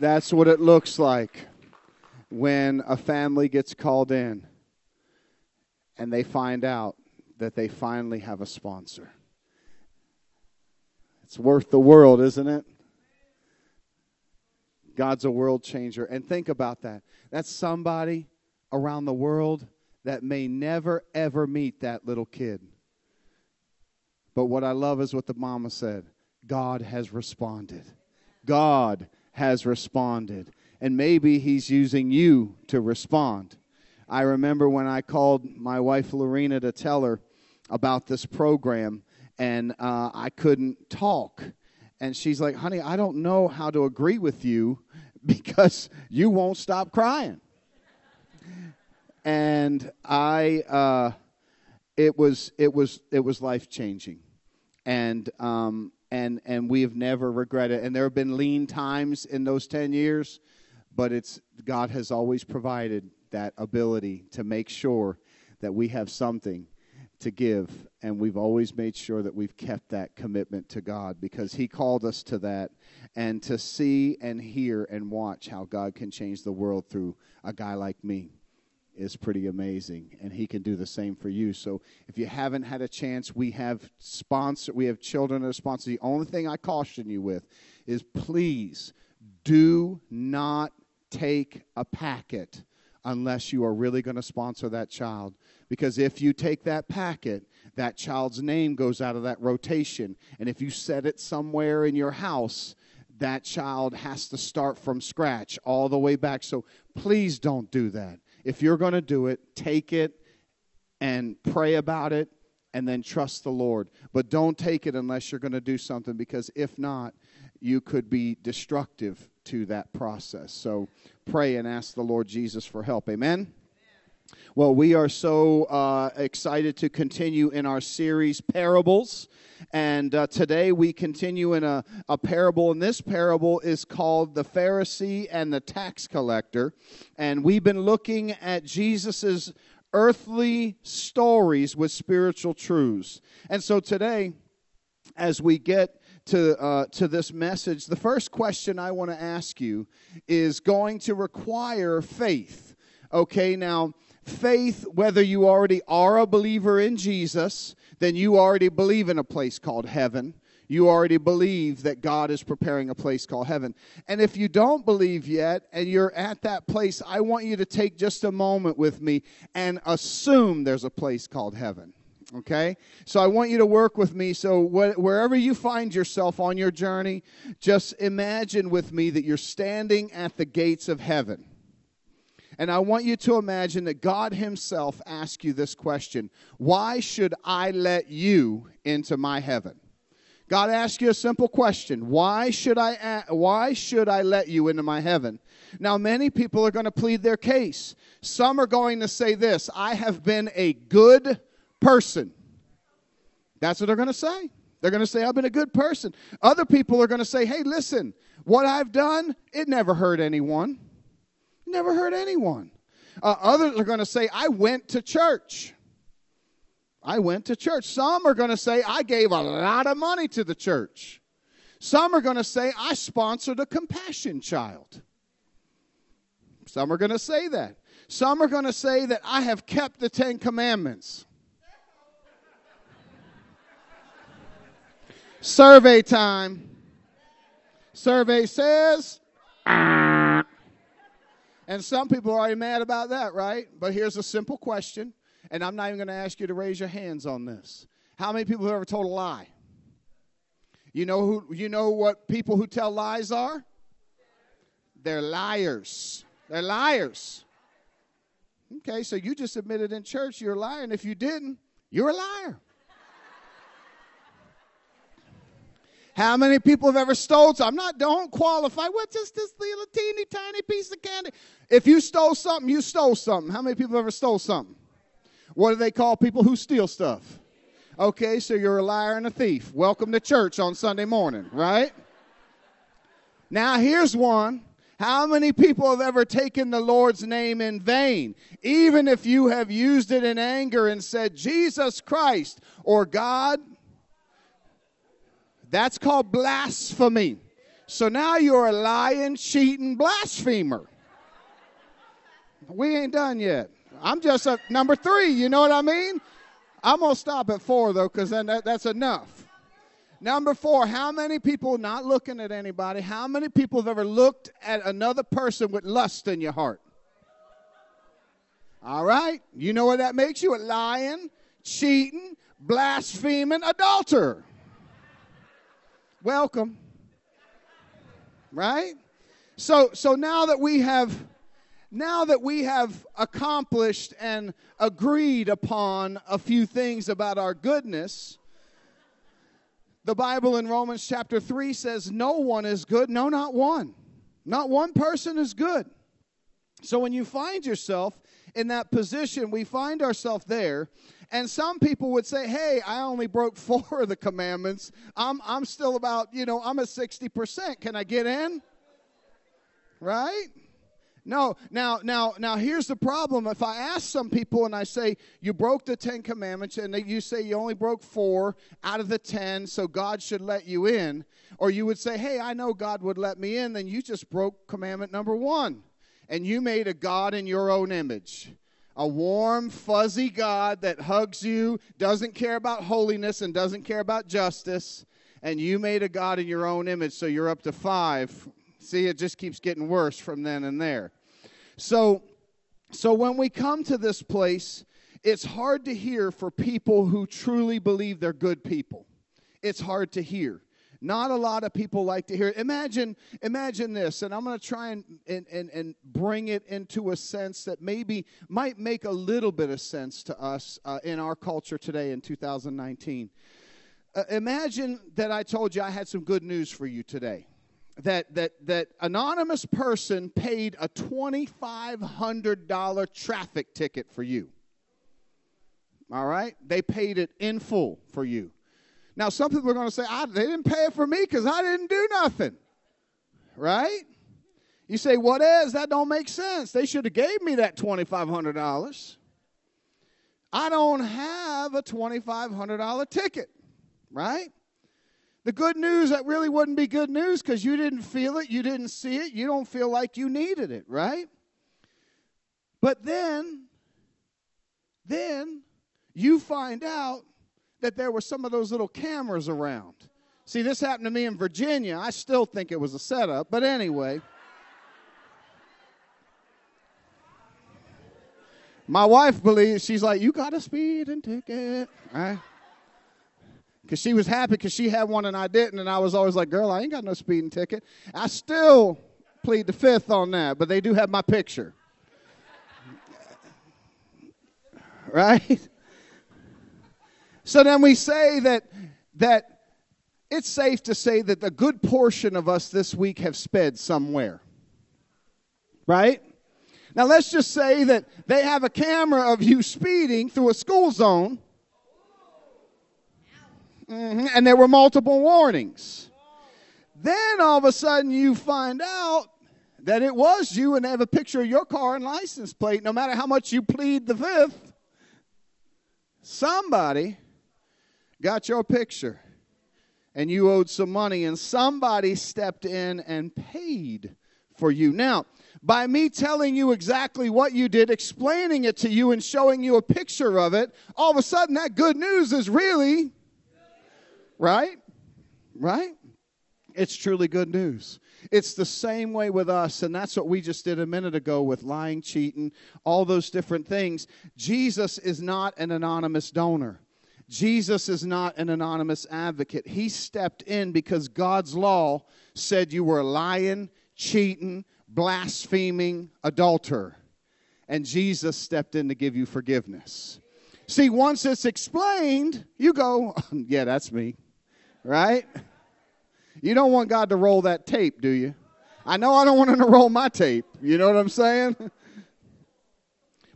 That's what it looks like when a family gets called in and they find out that they finally have a sponsor. It's worth the world, isn't it? God's a world changer. And think about that. That's somebody around the world that may never, ever meet that little kid. But what I love is what the mama said God has responded. God has responded. And maybe He's using you to respond. I remember when I called my wife Lorena to tell her about this program, and uh, I couldn't talk. And she's like, honey, I don't know how to agree with you because you won't stop crying. and I, uh, it was, it was, it was life changing. And, um, and, and we have never regretted. And there have been lean times in those 10 years, but it's, God has always provided that ability to make sure that we have something to give. And we've always made sure that we've kept that commitment to God because He called us to that. And to see and hear and watch how God can change the world through a guy like me is pretty amazing and he can do the same for you so if you haven't had a chance we have sponsor we have children that are sponsored the only thing i caution you with is please do not take a packet unless you are really going to sponsor that child because if you take that packet, that child's name goes out of that rotation. And if you set it somewhere in your house, that child has to start from scratch all the way back. So please don't do that. If you're going to do it, take it and pray about it and then trust the Lord. But don't take it unless you're going to do something because if not, you could be destructive to that process. So pray and ask the Lord Jesus for help. Amen. Well, we are so uh, excited to continue in our series, Parables. And uh, today we continue in a, a parable, and this parable is called The Pharisee and the Tax Collector. And we've been looking at Jesus's earthly stories with spiritual truths. And so today, as we get to, uh, to this message, the first question I want to ask you is going to require faith. Okay, now, faith, whether you already are a believer in Jesus, then you already believe in a place called heaven. You already believe that God is preparing a place called heaven. And if you don't believe yet and you're at that place, I want you to take just a moment with me and assume there's a place called heaven. Okay? So I want you to work with me. So wh- wherever you find yourself on your journey, just imagine with me that you're standing at the gates of heaven. And I want you to imagine that God Himself asks you this question Why should I let you into my heaven? God asks you a simple question Why should I, why should I let you into my heaven? Now, many people are going to plead their case. Some are going to say this I have been a good person. That's what they're going to say. They're going to say, I've been a good person. Other people are going to say, hey, listen, what I've done, it never hurt anyone. Never hurt anyone. Uh, others are going to say, I went to church. I went to church. Some are going to say, I gave a lot of money to the church. Some are going to say, I sponsored a compassion child. Some are going to say that. Some are going to say that I have kept the Ten Commandments. Survey time. Survey says. And some people are mad about that, right? But here's a simple question, and I'm not even going to ask you to raise your hands on this. How many people have ever told a lie? You know who you know what people who tell lies are? They're liars. They're liars. Okay, so you just admitted in church you're a liar, and if you didn't, you're a liar. How many people have ever stole something? I'm not, don't qualify. What, just this little teeny tiny piece of candy? If you stole something, you stole something. How many people have ever stole something? What do they call people who steal stuff? Okay, so you're a liar and a thief. Welcome to church on Sunday morning, right? Now, here's one. How many people have ever taken the Lord's name in vain? Even if you have used it in anger and said, Jesus Christ or God, that's called blasphemy. So now you're a lying, cheating blasphemer. We ain't done yet. I'm just a number three. You know what I mean? I'm going to stop at four, though, because then that, that's enough. Number four, how many people, not looking at anybody, how many people have ever looked at another person with lust in your heart? All right? You know what that makes you? A lying, cheating, blaspheming adulterer. Welcome. Right? So so now that we have now that we have accomplished and agreed upon a few things about our goodness, the Bible in Romans chapter 3 says, No one is good. No, not one. Not one person is good. So when you find yourself in that position, we find ourselves there. And some people would say, Hey, I only broke four of the commandments. I'm, I'm still about, you know, I'm at 60%. Can I get in? Right? No, now, now, now. Here's the problem. If I ask some people and I say you broke the Ten Commandments, and you say you only broke four out of the ten, so God should let you in, or you would say, "Hey, I know God would let me in," then you just broke commandment number one, and you made a God in your own image, a warm, fuzzy God that hugs you, doesn't care about holiness, and doesn't care about justice, and you made a God in your own image, so you're up to five See, it just keeps getting worse from then and there. So, so when we come to this place, it's hard to hear for people who truly believe they're good people. It's hard to hear. Not a lot of people like to hear it. Imagine, imagine this, and I'm going to try and, and, and, and bring it into a sense that maybe might make a little bit of sense to us uh, in our culture today in 2019. Uh, imagine that I told you I had some good news for you today that that that anonymous person paid a $2500 traffic ticket for you all right they paid it in full for you now some people are going to say they didn't pay it for me because i didn't do nothing. Right? You say what is. That don't make sense. They should have gave me that $2500 i don't have a $2500 ticket right? The good news, that really wouldn't be good news because you didn't feel it, you didn't see it, you don't feel like you needed it, right? But then, then you find out that there were some of those little cameras around. See, this happened to me in Virginia. I still think it was a setup, but anyway. My wife believes, she's like, You got a speeding ticket, right? because she was happy because she had one and I didn't. And I was always like, girl, I ain't got no speeding ticket. I still plead the fifth on that, but they do have my picture. right? So then we say that that it's safe to say that the good portion of us this week have sped somewhere. Right? Now let's just say that they have a camera of you speeding through a school zone Mm-hmm. And there were multiple warnings. Then all of a sudden you find out that it was you and they have a picture of your car and license plate. No matter how much you plead the fifth, somebody got your picture and you owed some money and somebody stepped in and paid for you. Now, by me telling you exactly what you did, explaining it to you, and showing you a picture of it, all of a sudden that good news is really Right? Right? It's truly good news. It's the same way with us, and that's what we just did a minute ago with lying, cheating, all those different things. Jesus is not an anonymous donor. Jesus is not an anonymous advocate. He stepped in because God's law said you were lying, cheating, blaspheming adulterer. And Jesus stepped in to give you forgiveness. See, once it's explained, you go, yeah, that's me right? You don't want God to roll that tape, do you? I know I don't want him to roll my tape. You know what I'm saying?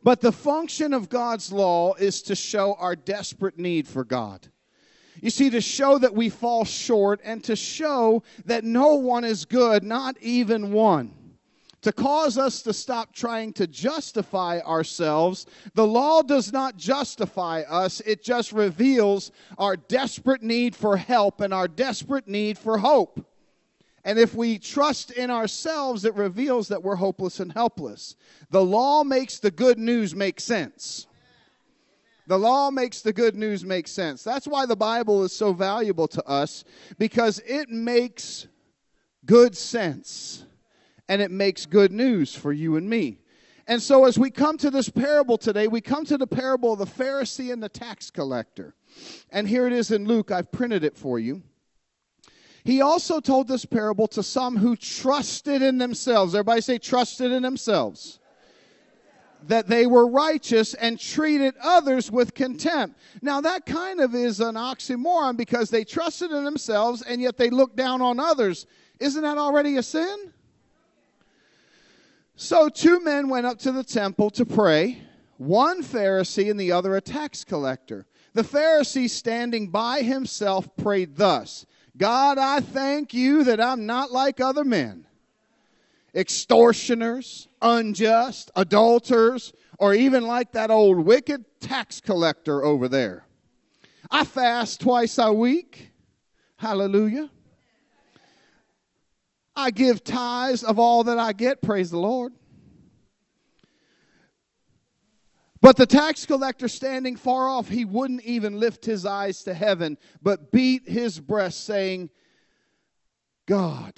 But the function of God's law is to show our desperate need for God. You see, to show that we fall short and to show that no one is good, not even one to cause us to stop trying to justify ourselves. The law does not justify us, it just reveals our desperate need for help and our desperate need for hope. And if we trust in ourselves, it reveals that we're hopeless and helpless. The law makes the good news make sense. The law makes the good news make sense. That's why the Bible is so valuable to us because it makes good sense and it makes good news for you and me. And so, as we come to this parable today, we come to the parable of the Pharisee and the tax collector. And here it is in Luke. I've printed it for you. He also told this parable to some who trusted in themselves. Everybody say, trusted in themselves. That they were righteous and treated others with contempt. Now, that kind of is an oxymoron because they trusted in themselves and yet they looked down on others. Isn't that already a sin? So, two men went up to the temple to pray, one Pharisee and the other a tax collector. The Pharisee, standing by himself, prayed thus God, I thank you that I'm not like other men, extortioners, unjust, adulterers, or even like that old wicked tax collector over there. I fast twice a week. Hallelujah. I give tithes of all that I get. Praise the Lord. But the tax collector standing far off, he wouldn't even lift his eyes to heaven, but beat his breast, saying, God,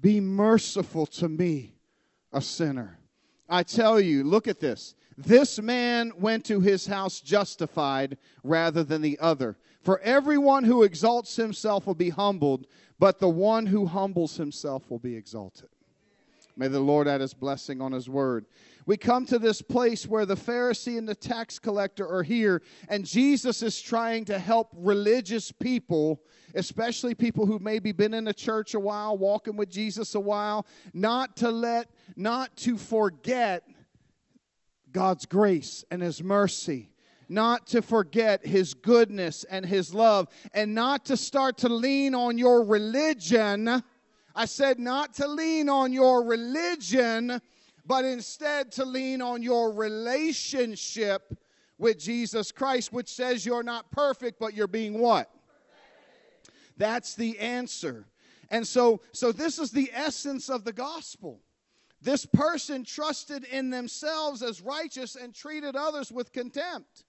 be merciful to me, a sinner. I tell you, look at this. This man went to his house justified rather than the other. For everyone who exalts himself will be humbled, but the one who humbles himself will be exalted. May the Lord add his blessing on his word we come to this place where the Pharisee and the tax collector are here, and Jesus is trying to help religious people, especially people who maybe been in the church a while, walking with Jesus a while, not to let, not to forget God's grace and His mercy not to forget his goodness and his love, and not to start to lean on your religion. I said, not to lean on your religion but instead to lean on your relationship with Jesus Christ, which says you're not perfect, but you're being what? That's the answer. And so, so this is the essence of the gospel. This person trusted in themselves as righteous and treated others with contempt.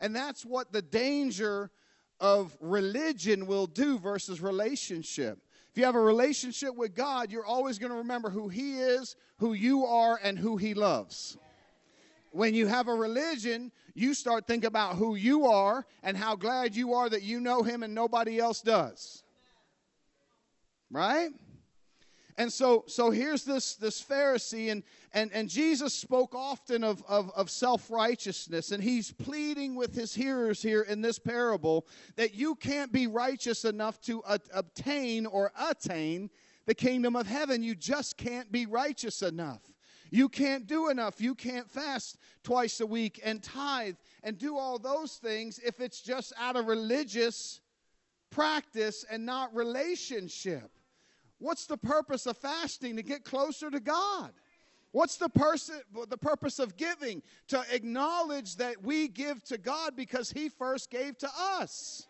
And that's what the danger of religion will do versus relationship. If you have a relationship with God, you're always going to remember who He is, who you are, and who He loves. When you have a religion, you start thinking about who you are and how glad you are that you know Him and nobody else does. Right? And so, so here's this, this Pharisee, and, and, and Jesus spoke often of, of, of self righteousness, and he's pleading with his hearers here in this parable that you can't be righteous enough to a- obtain or attain the kingdom of heaven. You just can't be righteous enough. You can't do enough. You can't fast twice a week and tithe and do all those things if it's just out of religious practice and not relationship. What's the purpose of fasting? To get closer to God. What's the, person, the purpose of giving? To acknowledge that we give to God because He first gave to us.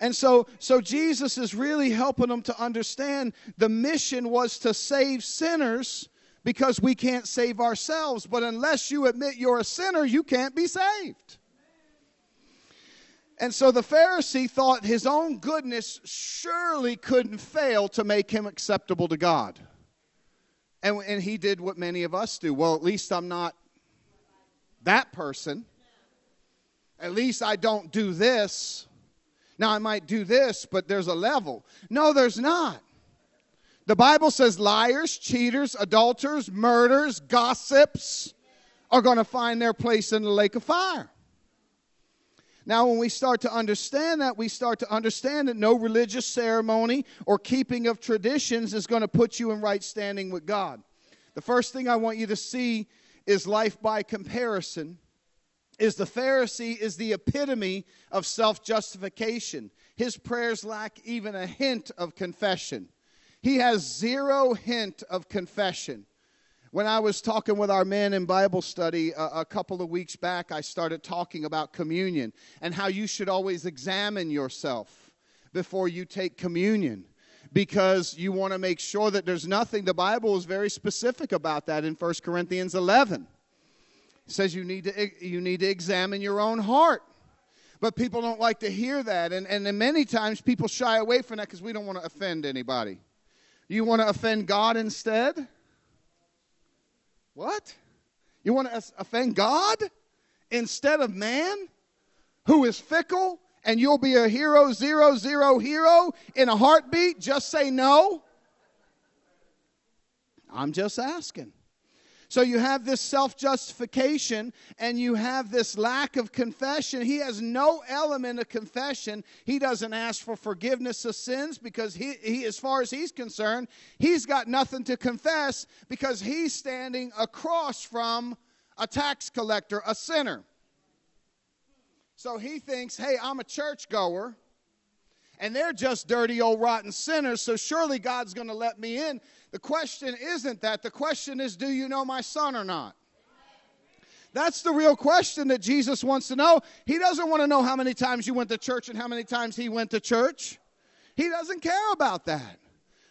And so, so Jesus is really helping them to understand the mission was to save sinners because we can't save ourselves. But unless you admit you're a sinner, you can't be saved. And so the Pharisee thought his own goodness surely couldn't fail to make him acceptable to God. And, and he did what many of us do. Well, at least I'm not that person. At least I don't do this. Now, I might do this, but there's a level. No, there's not. The Bible says liars, cheaters, adulterers, murderers, gossips are going to find their place in the lake of fire. Now, when we start to understand that, we start to understand that no religious ceremony or keeping of traditions is going to put you in right standing with God. The first thing I want you to see is life by comparison is the Pharisee is the epitome of self-justification. His prayers lack even a hint of confession. He has zero hint of confession. When I was talking with our men in Bible study a, a, couple of weeks back, I started talking about communion and how you should always examine yourself. before you take communion because you want to make sure that there's nothing. The Bible is very specific about that in 1 Corinthians 11. It says you need to, you need to examine your own heart. But people don't like to hear that. And, and many times people shy away from that because we don't want to offend anybody. You want to offend God instead? What? You want to offend God instead of man who is fickle and you'll be a hero, zero, zero hero in a heartbeat? Just say no? I'm just asking. So you have this self justification and you have this lack of confession. He has no element of confession. He doesn't ask for forgiveness of sins because he, he, as far as he's concerned, he's got nothing to confess because he's standing across from a tax collector, a sinner. So he thinks, hey, I'm a churchgoer and they're just dirty old rotten sinners, so surely God's going to let me in. The question isn't that. The question is, do you know my son or not? That's the real question that Jesus wants to know. He doesn't want to know how many times you went to church and how many times he went to church. He doesn't care about that.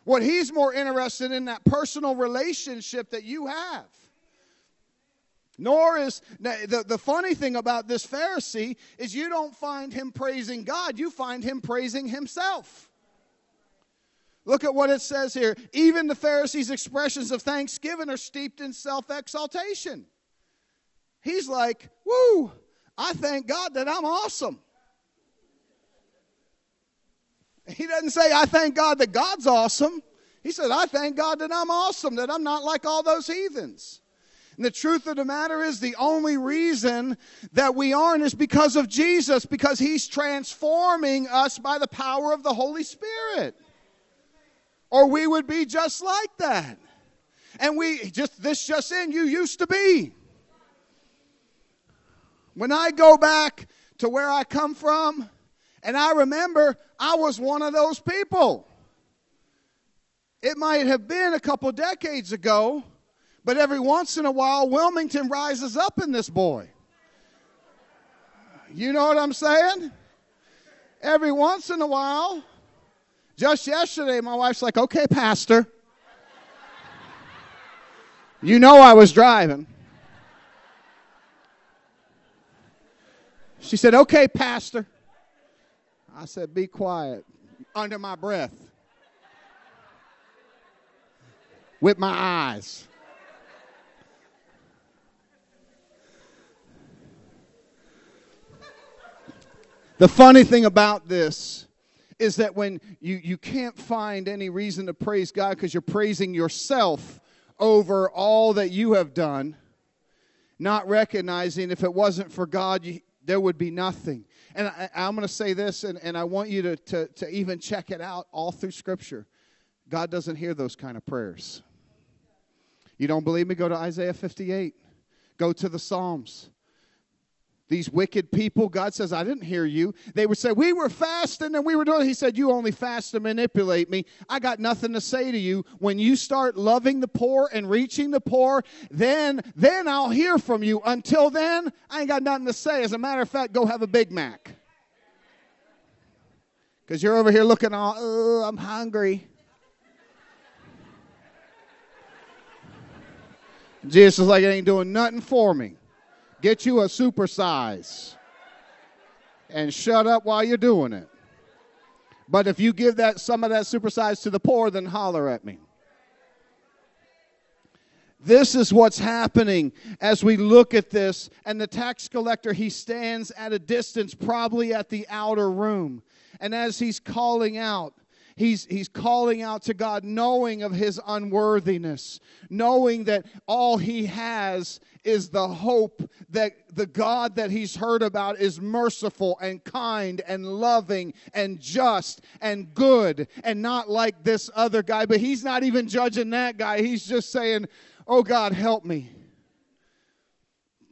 What he's more interested in that personal relationship that you have. Nor is the, the funny thing about this Pharisee is you don't find him praising God, you find him praising himself. Look at what it says here. Even the Pharisees' expressions of thanksgiving are steeped in self exaltation. He's like, Woo, I thank God that I'm awesome. He doesn't say, I thank God that God's awesome. He said, I thank God that I'm awesome, that I'm not like all those heathens. And the truth of the matter is, the only reason that we aren't is because of Jesus, because He's transforming us by the power of the Holy Spirit or we would be just like that. And we just this just in you used to be. When I go back to where I come from, and I remember I was one of those people. It might have been a couple decades ago, but every once in a while, Wilmington rises up in this boy. You know what I'm saying? Every once in a while, just yesterday, my wife's like, okay, Pastor. You know I was driving. She said, okay, Pastor. I said, be quiet. Under my breath. With my eyes. The funny thing about this is that when you, you can't find any reason to praise God because you're praising yourself over all that you have done, not recognizing if it wasn't for God, you, there would be nothing. And I, am going to say this, and, and I want you to, to, to even check it out all through Scripture. God doesn't hear those kind of prayers. You don't believe me? Go to Isaiah 58. Go to the Psalms. These wicked people, God says, I didn't hear you. They would say, We were fasting and we were doing. He said, You only fast to manipulate me. I got nothing to say to you. When you start loving the poor and reaching the poor, then then I'll hear from you. Until then, I ain't got nothing to say. As a matter of fact, go have a Big Mac. Because you're over here looking all, oh, I'm hungry. Jesus is like, it ain't doing nothing for me. Get you a supersize and shut up while you're doing it. But if you give that some of that supersize to the poor, then holler at me. This is what's happening as we look at this. And the tax collector, he stands at a distance, probably at the outer room. And as he's calling out, he's, he's calling out to God, knowing of his unworthiness, knowing that all he has is the hope that the God that he's heard about is merciful and kind and loving and just and good and not like this other guy. But he's not even judging that guy. He's just saying, Oh God, help me.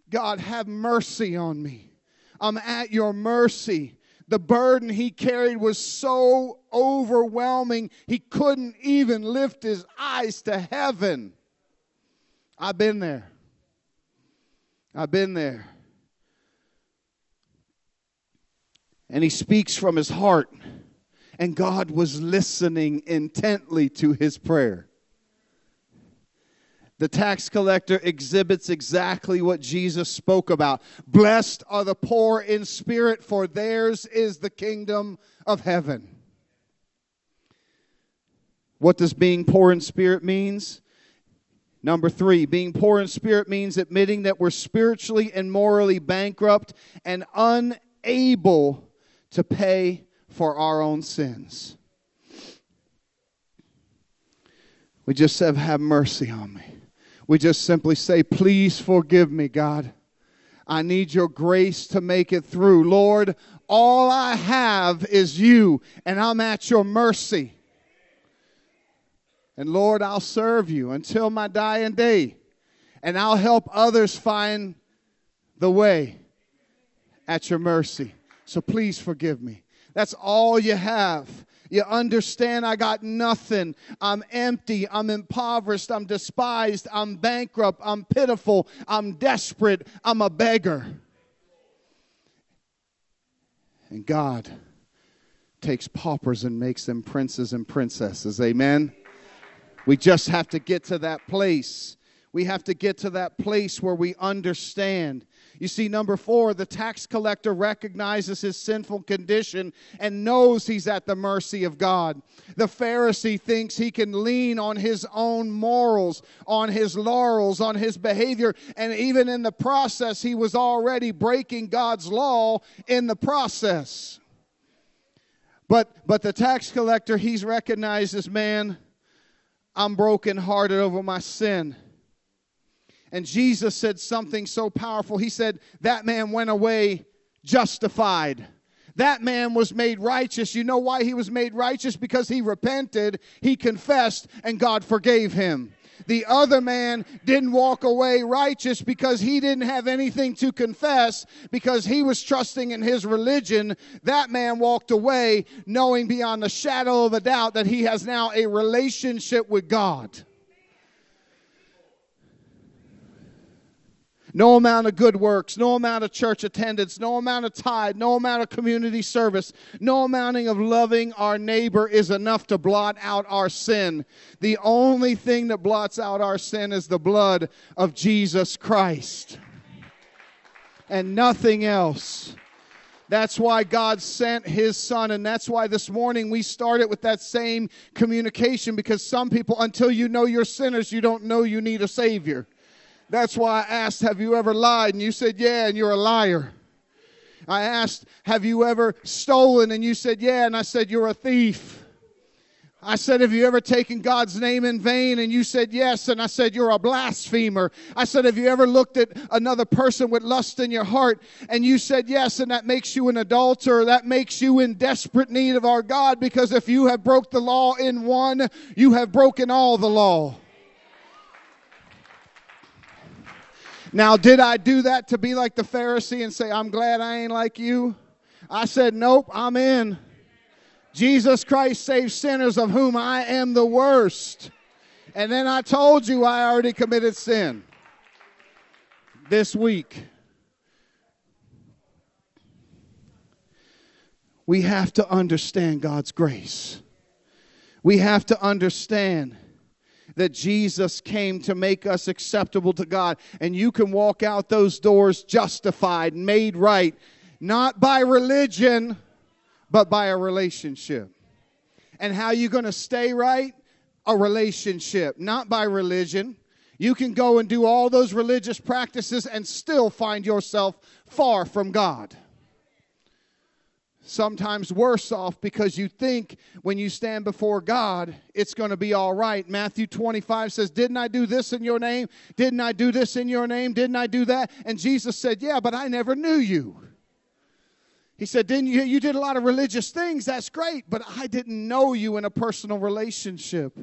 God, have mercy on me. I'm at your mercy. The burden he carried was so overwhelming, he couldn't even lift his eyes to heaven. I've been there. I've been there. And he speaks from his heart. and God was listening intently to his prayer. The tax collector exhibits exactly what Jesus spoke about. Blessed are the poor in spirit, for theirs is the kingdom of heaven. What does being poor in spirit means? Number three, being poor in spirit means admitting that we're spiritually and morally bankrupt and unable to pay for our own sins. We just have, have mercy on me. We just simply say, Please forgive me, God. I need your grace to make it through. Lord, all I have is you, and I'm at your mercy. And Lord, I'll serve you until my dying day, and I'll help others find the way at your mercy. So please forgive me. That's all you have. You understand I got nothing. I'm empty. I'm impoverished. I'm despised. I'm bankrupt. I'm pitiful. I'm desperate. I'm a beggar. And God takes paupers and makes them princes and princesses. Amen. We just have to get to that place. We have to get to that place where we understand you see, number four, the tax collector recognizes his sinful condition and knows he's at the mercy of God. The Pharisee thinks he can lean on his own morals, on his laurels, on his behavior, and even in the process, he was already breaking God's law in the process. But, but the tax collector, he's recognized as man, I'm brokenhearted over my sin. And Jesus said something so powerful. He said, That man went away justified. That man was made righteous. You know why he was made righteous? Because he repented, he confessed, and God forgave him. The other man didn't walk away righteous because he didn't have anything to confess because he was trusting in his religion. That man walked away knowing beyond the shadow of a doubt that he has now a relationship with God. No amount of good works, no amount of church attendance, no amount of tithe, no amount of community service, no amounting of loving our neighbor is enough to blot out our sin. The only thing that blots out our sin is the blood of Jesus Christ and nothing else. That's why God sent his son. And that's why this morning we started with that same communication because some people, until you know you're sinners, you don't know you need a Savior. That's why I asked, Have you ever lied? And you said, Yeah, and you're a liar. I asked, Have you ever stolen? And you said, Yeah, and I said, You're a thief. I said, Have you ever taken God's name in vain? And you said, Yes. And I said, You're a blasphemer. I said, Have you ever looked at another person with lust in your heart? And you said, Yes. And that makes you an adulterer. That makes you in desperate need of our God because if you have broke the law in one, you have broken all the law. Now, did I do that to be like the Pharisee and say, I'm glad I ain't like you? I said, Nope, I'm in. Jesus Christ saves sinners of whom I am the worst. And then I told you I already committed sin this week. We have to understand God's grace. We have to understand that Jesus came to make us acceptable to God. And you can walk out those doors justified, made right, not by religion, but by a relationship. And how you going to stay right? A relationship, not by religion. You can go and do all those religious practices and still find yourself far from God sometimes worse off because you think when you stand before God, it's going to be all right. Matthew 25 says, Didn't I do this in your name? Didn't I do this in your name? Didn't I do that? And Jesus said, Yeah, but I never knew you. He said, Didn't you? You did a lot of religious things. That's great, but I didn't know you in a personal relationship.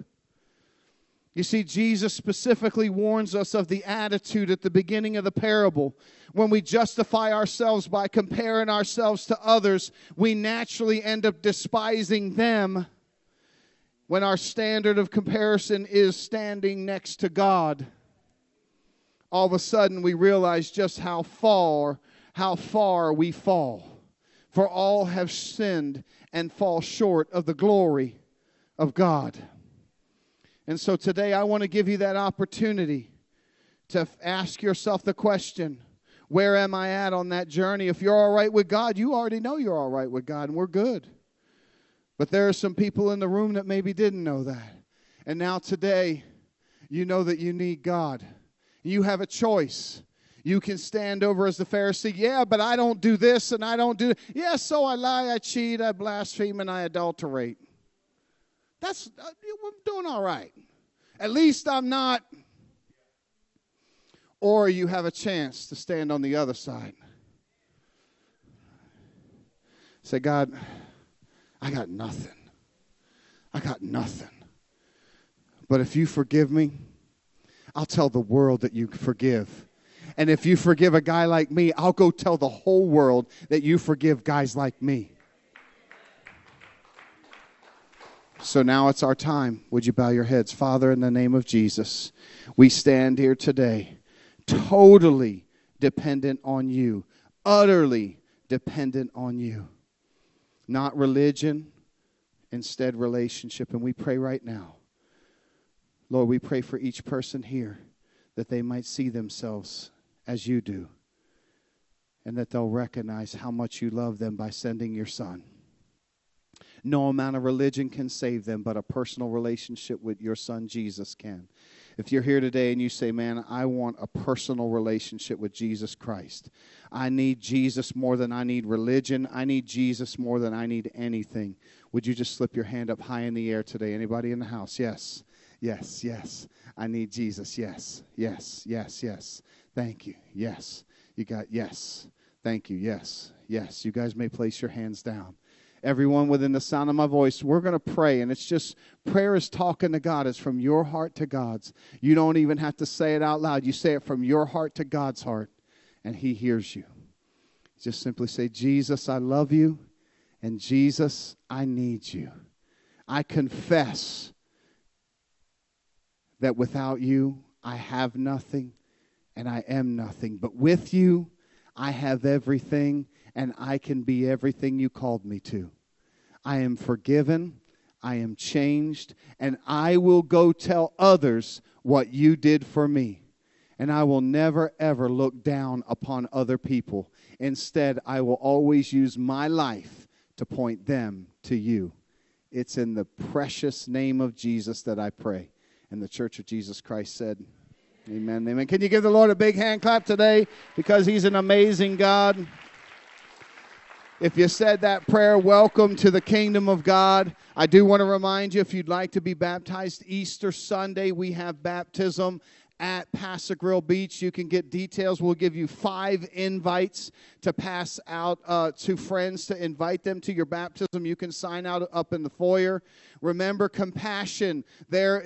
You see, Jesus specifically warns us of the attitude at the beginning of the parable. When we justify ourselves by comparing ourselves to others, we naturally end up despising them when our standard of comparison is standing next to God. All of a sudden, we realize just how far, how far we fall For all have sinned and fall short of the glory of God. And so today I want to give you that opportunity to ask yourself the question where am I at on that journey? If you're all right with God, you already know you're all right with God, and we're good. But there are some people in the room that maybe didn't know that. And now today, you know that you need God. You have a choice. You can stand over as the Pharisee. Yeah, but I don't do this and I don't do. Yeah, so I lie, I cheat, I blaspheme, and I adulterate. That's uh, I'm doing all right. At least I'm not or you have a chance to stand on the other side. Say, God, I got nothing. I got nothing. But if you forgive me, I'll tell the world that you forgive. And if you forgive a guy like me, I'll go tell the whole world that you forgive guys like me. So now it's our time. Would you bow your heads? Father, in the name of Jesus, we stand here today totally dependent on you, utterly dependent on you. Not religion, instead, relationship. And we pray right now. Lord, we pray for each person here that they might see themselves as you do and that they'll recognize how much you love them by sending your son. No amount of religion can save them, but a personal relationship with your son Jesus can. If you're here today and you say, Man, I want a personal relationship with Jesus Christ, I need Jesus more than I need religion, I need Jesus more than I need anything. Would you just slip your hand up high in the air today? Anybody in the house? Yes, yes, yes. I need Jesus. Yes, yes, yes, yes. Thank you. Yes. You got yes. Thank you. Yes, yes. You guys may place your hands down everyone within the sound of my voice, we're going to pray. And it's just prayer is talking to God. It's from your heart to God's. You don't even have to say it out loud. You say it from your heart to God's heart, and He hears you. Just simply say, Jesus, I love you, and Jesus, I need you. I confess that without you, I have nothing and I am nothing. But with you, I have everything and I can be everything you called me to. I am forgiven, I am changed, and I will go tell others what you did for me. And I will never, ever look down upon other people. Instead, I will always use my life to point them to you. It's in the precious name of Jesus that I pray. And the Church of Jesus Christ said, Amen. Amen. Can you give the Lord a big hand clap today? Because He's an amazing God. If you said that prayer, welcome to the kingdom of God. I do want to remind you if you'd like to be baptized Easter Sunday, we have baptism at Paso Grill Beach. You can get details. We'll give you five invites to pass out uh, to friends to invite them to your baptism. You can sign out up in the foyer. Remember compassion. There